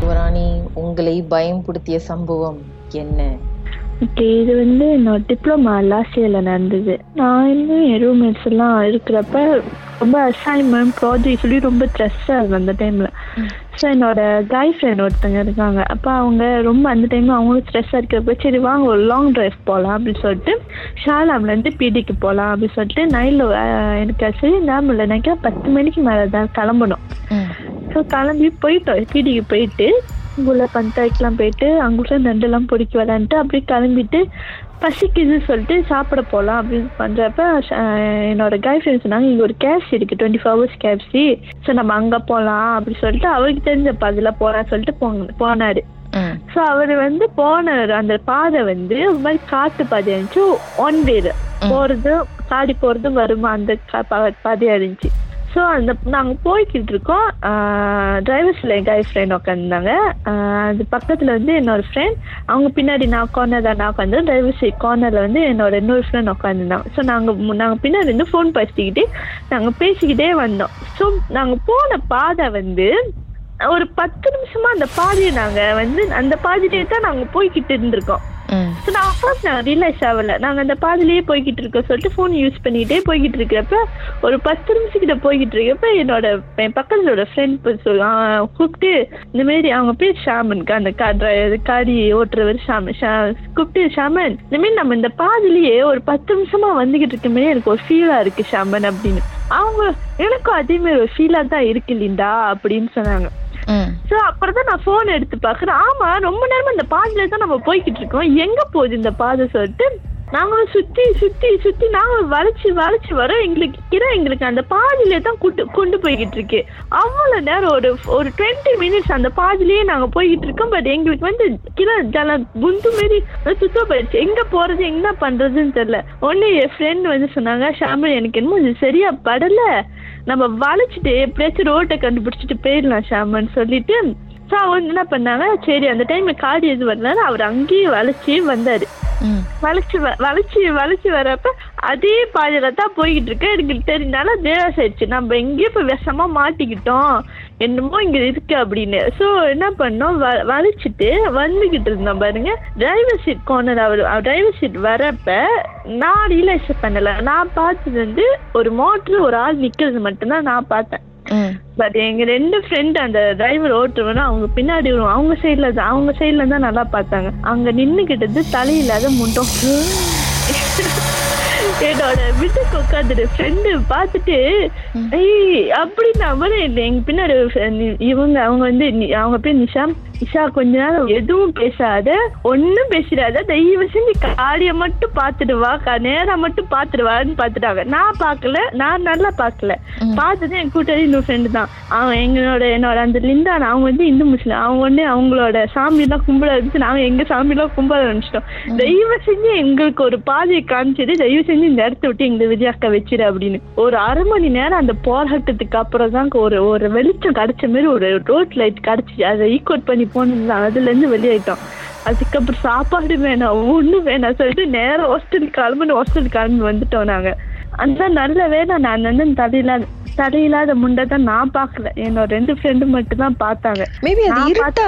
யுவராணி உங்களை பயம்படுத்திய சம்பவம் என்ன? ஓகே இது வந்து என்னோட டிப்ளமா லாஸ்ட் இயரில் நடந்தது. நான் இன்னும் என் ரூம்மேட்ஸ் எல்லாம் இருக்கிறப்ப ரொம்ப அசைன்மெண்ட் ப்ராஜெக்ட் சொல்லி ரொம்ப ஸ்ட்ரெஸ்ஸாக இருக்கும் அந்த டைமில் ஸோ என்னோட கை ஃப்ரெண்ட் ஒருத்தங்க இருக்காங்க. அப்போ அவங்க ரொம்ப அந்த டைமில் அவங்களும் ஸ்ட்ரெஸ்ஸாக இருக்கிறப்ப சரி வாங்க ஒரு லாங் டிரைவ் போகலாம் அப்படின்னு சொல்லிட்டு ஷாலாம்லேருந்து பிடிக்கு போகலாம் அப்படின்னு சொல்லிட்டு நைட்டில் எனக்கு சரி ஞாபகம் இல்லை. நினைக்கிறேன் பத்து மணிக்கு மேலே தான் கிளம்பணும் ஸோ கிளம்பி போயிட்டோம். பிடிக்கு போயிட்டு அங்குள்ள பஞ்சாயத்துலாம் போயிட்டு அங்குள்ள நண்டெல்லாம் பொறுக்கி விளாண்டுட்டு அப்படியே கிளம்பிட்டு பசிக்குது சொல்லிட்டு சாப்பிட போகலாம் அப்படின்னு பண்ணுறப்ப என்னோட கேர்ள் ஃப்ரெண்ட் சொன்னாங்க இங்கே ஒரு கேப்சி இருக்குது twenty four hours KFC so நம்ம அங்கே போகலாம் அப்படின்னு சொல்லிட்டு அவருக்கு தெரிஞ்ச அதில் போகலான்னு சொல்லிட்டு போங்க போனார். ஸோ அவர் வந்து போன அந்த பாதை வந்து ஒரு மாதிரி காட்டு பாதை இருந்துச்சு. ஒன் வேர் போகிறதும் காடி போகிறதும் வருமா அந்த பாதையாக இருந்துச்சு. ஸோ அந்த நாங்கள் போய்கிட்டு இருக்கோம் டிரைவர்ஸில் என் கை ஃப்ரெண்ட் உட்காந்துருந்தாங்க அது பக்கத்தில் வந்து என்னோட ஃப்ரெண்ட் அவங்க பின்னாடி நான் கார்னர் தான் நான் உட்காந்து டிரைவர் சைட் கார்னரில் வந்து என்னோட இன்னொரு ஃப்ரெண்ட் உட்காந்துருந்தாங்க ஸோ நாங்கள் நாங்கள் பின்னாடி இருந்து ஃபோன் பேசிக்கிட்டே நாங்கள் பேசிக்கிட்டே வந்தோம். ஸோ நாங்கள் போன பாதை வந்து ஒரு பத்து நிமிஷமா அந்த பாதையை நாங்கள் வந்து அந்த பாதையிலே தான் நாங்கள் போய்கிட்டு இருந்திருக்கோம். ஸோ நான் ஃபர்ஸ்ட் நான் ரியலைஸ் ஆகல. நாங்கள் அந்த பாதிலேயே போய்கிட்டு இருக்கோம் சொல்லிட்டு ஃபோன் யூஸ் பண்ணிக்கிட்டே போய்கிட்டு இருக்கிறப்ப ஒரு பத்து நிமிஷக்கிட்ட போய்கிட்டு இருக்கப்ப என்னோட என் பக்கத்துல ஒரு ஃப்ரெண்ட் கூப்பிட்டு இந்த மாதிரி அவங்க பேர் ஷாமனுக்கு அந்த காடி ஓட்டுறவர் ஷாமன் ஷா கூப்பிட்டு ஷாமன் இந்த மாதிரி நம்ம இந்த பாதிலேயே ஒரு பத்து நிமிஷமா வந்துகிட்டு இருக்கமே எனக்கு ஒரு ஃபீலா இருக்கு ஷாமன் அப்படின்னு. அவங்க எனக்கும் அதே மாதிரி ஒரு ஃபீலா தான் இருக்கு லிண்டா அப்படின்னு சொன்னாங்க. ஸோ அப்புறம் தான் நான் ஃபோன் எடுத்து பார்க்குறேன். ஆமா ரொம்ப நேரமா இந்த பாதையில தான் நம்ம போய்கிட்டு இருக்கோம். எங்க போகுது இந்த பாதை சொல்லிட்டு நாங்களும் சுத்தி சுத்தி சுத்தி நாங்களும் வளைச்சு வளைச்சு வரோம். எங்களுக்கு கிர எங்களுக்கு அந்த பாதியிலே தான் கூட்டு கொண்டு போய்கிட்டு இருக்கு. அவ்வளவு நேரம் ஒரு ஒரு டுவெண்ட்டி மினிட்ஸ் அந்த பாதிலேயே நாங்க போய்கிட்டு இருக்கோம். பட் எங்களுக்கு வந்து கீரை ஜல குண்டு மாரி சுத்த போயிடுச்சு. எங்க போறது என்ன பண்றதுன்னு தெரியல. ஒன்னு என் ஃப்ரெண்ட் வந்து சொன்னாங்க ஷாமில் எனக்கு என்னமோ இது சரியா படல. நம்ம வளைச்சிட்டு எப்படியாச்சும் ரோட்டை கண்டுபிடிச்சிட்டு போயிடலாம் ஷாமன் சொல்லிட்டு. ஸோ அவங்க என்ன பண்ணாங்க சரி அந்த டைம் காடி எது வரனால அவர் அங்கேயே வளைச்சி வந்தாரு. வளைச்சு வ- வளைச்சு வளைச்சு வரப்ப அதே பாதையில தான் போய்கிட்டு இருக்கு. எனக்கு தெரிஞ்சால தேவாஸ் ஆயிடுச்சு. நம்ம எங்கேயோ போய் விஷமா மாட்டிக்கிட்டோம். என்னமோ இங்க இருக்கு அப்படின்னு. ஸோ என்ன பண்ணோம்? வ வளைச்சிட்டு வந்துகிட்டு இருந்தோம் பாருங்க. டிரைவர் சீட் கோனர் அவர் டிரைவர் சீட் வரப்ப நான் ரியலைஸ் பண்ணல. நான் பார்த்தது வந்து ஒரு மோட்ரு ஒரு ஆள் நிக்கிறது மட்டும்தான் நான் பார்த்தேன். பட் எங்க ரெண்டு ஃப்ரெண்ட் அந்த டிரைவர் ஓட்டுறவனா அவங்க பின்னாடி வரும். அவங்க சைடுல தான் அவங்க சைடுல தான் நல்லா பார்த்தாங்க. அங்க நின்னுகிட்டது தலையில்லாத முண்டம் என்னோட வீட்டுக்கு உட்காந்துட்டு ஃப்ரெண்டு பார்த்துட்டு ஐய் அப்படி இல்லை எங்க பின்னாடி இவங்க அவங்க வந்து அவங்க பேர் நிஷா. நிஷா கொஞ்ச நேரம் எதுவும் பேசாத ஒன்னும் பேசிடாத தயவு செஞ்சு காடிய மட்டும் பார்த்துட்டு வா கா- நேரா மட்டும் பார்த்துட்டு வான்னு பார்த்துட்டாங்க. நான் பார்க்கல நான் நல்லா பார்க்கல. பார்த்தது என் கூட்டாளி இன்னொரு ஃப்ரெண்டு தான். அவன் எங்களோட என்னோட அந்த லிண்டான் அவங்க வந்து இந்து முஸ்லிம். அவங்க வந்து அவங்களோட சாமியெல்லாம் கும்பல இருந்துச்சு நாங்க எங்க சாமியெல்லாம் கும்பல ஆரம்பிச்சிட்டோம். தயவு செஞ்சு எங்களுக்கு ஒரு பாதையை காமிச்சது தயவு செஞ்சு இந்த இடத்த விட்டு எங்க விஜயாக்கா வச்சிரு அப்படின்னு. ஒரு அரை மணி நேரம் அந்த போராட்டத்துக்கு அப்புறம் தான் ஒரு ஒரு வெளிச்சம் கிடைச்ச மாதிரி ஒரு ரோட் லைட் கிடைச்சிச்சு அதை ஈக்குவட் பண்ணி போனது அதுல இருந்து வெளியாயிட்டோம். அதுக்கப்புறம் சாப்பாடு வேணாம் ஒண்ணும் வேணாம் சொல்லிட்டு நேரம் ஹாஸ்டல் கிளம்புன்னு ஹாஸ்டல் கிளம்பி வந்துட்டோம் நாங்க. அந்த நல்ல வேலை நான் வந்து தலையில்லாத தலையில்லாத முண்டை தான் நான் பார்க்கல. என்னோட ரெண்டு ஃப்ரெண்டு மட்டும் தான் பார்த்தாங்க. மேபி அது இருட்டா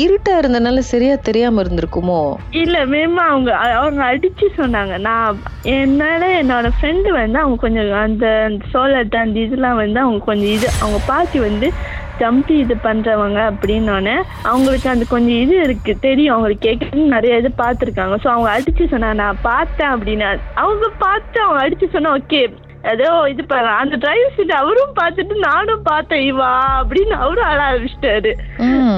இருட்டா இருந்தனால சரியா தெரியாம இருந்திருக்குமோ? இல்ல மேம் அவங்க அவங்க அடிச்சு சொன்னாங்க. நான் என்னால என்னோட ஃப்ரெண்டு வந்து அவங்க கொஞ்சம் அந்த சோலட் அந்த இதெல்லாம் வந்து அவங்க கொஞ்சம் இது அவங்க பாட்டி வந்து ஜம்பி இது பண்றவங்க அப்படின்னோடனே அவங்களுக்கு அந்த கொஞ்சம் இது இருக்கு தெரியும் அவங்களுக்கு கேட்கணும் நிறைய இது பார்த்துருக்காங்க. ஸோ அவங்க அடிச்சு சொன்னாங்க நான் பார்த்தேன் அப்படின்னு அவங்க பார்த்து அவங்க அடிச்சு சொன்னா ஓகே ஏதோ இது பண்ண அந்த டிரைவர் சீட் அவரும் பார்த்துட்டு நானும் பார்த்தேன் இவா அப்படின்னு அவரும் அழ ஆரம்பிச்சிட்டாரு.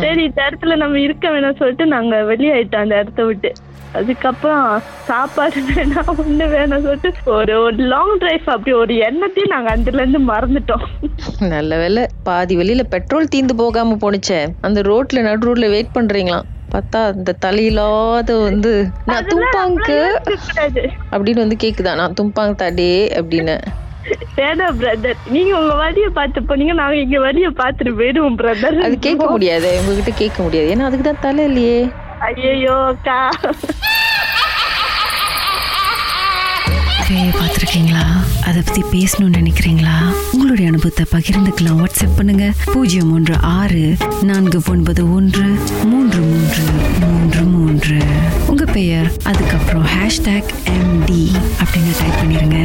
சரி இந்த இடத்துல நம்ம இருக்க வேணாம் சொல்லிட்டு நாங்க வெளியாயிட்டோம் அந்த இடத்த விட்டு. அதுக்கப்புறம் சாப்பாடு வேணாம் ஒண்ணு வேணாம் சொல்லிட்டு ஒரு ஒரு லாங் டிரைவ் அப்படி ஒரு எண்ணத்தையும் நாங்க அதுல இருந்து மறந்துட்டோம். நல்ல வேளை பாதி வெளியில பெட்ரோல் தீந்து போகாம போனுச்சே அந்த ரோட்ல நடு ரோட்ல வெயிட் பண்றீங்களாம். பார்த்தா அந்த தலையில்லாத வந்து நான் இருக்கக்கூடாது. அப்படின்னு வந்து கேக்குதா நான் தும்பாங் தாடே அப்படின்னு. வேணாம் பிரதர் நீங்க உங்க வழிய பார்த்து போனீங்க நாங்க எங்க வழிய பார்த்துட்டு போயிடுவோம் பிரதர் அது கேட்க முடியாது உங்ககிட்ட கேட்க முடியாது. ஏன்னா அதுக்கு தான் தலை இல்லையே. ஐயோ அக்கா. வாழ்க்கையை பார்த்துருக்கீங்களா? அதை பத்தி பேசணும்னு நினைக்கிறீங்களா? உங்களுடைய அனுபவத்தை பகிர்ந்துக்கலாம். வாட்ஸ்அப் பண்ணுங்க. பூஜ்ஜியம் ஒன்று ஆறு நான்கு ஒன்பது ஒன்று மூன்று மூன்று மூன்று மூன்று. பெயர் அதுக்கப்புறம் ஹேஷ்டாக் எம்டி அப்படின்னு டைப் பண்ணிருங்க.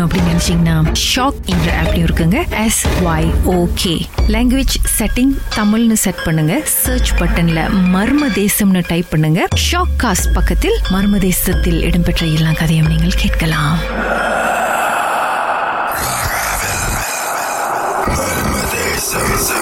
அப்படி நினைச்சீங்கன்னா ஷாக் என்ற ஆப்லயும் இருக்குங்க. S Y okay language setting தமிழ்னு செட் பண்ணுங்க. சர்ச் பட்டன்ல மர்ம தேசம்னு டைப் பண்ணுங்க. ஷாக் காஸ்ட் பக்கத்தில் மர்ம தேசத்தில் இடம்பெற்ற எல்லா கதையும் நீங்கள் கேட்கலாம். seven, seven.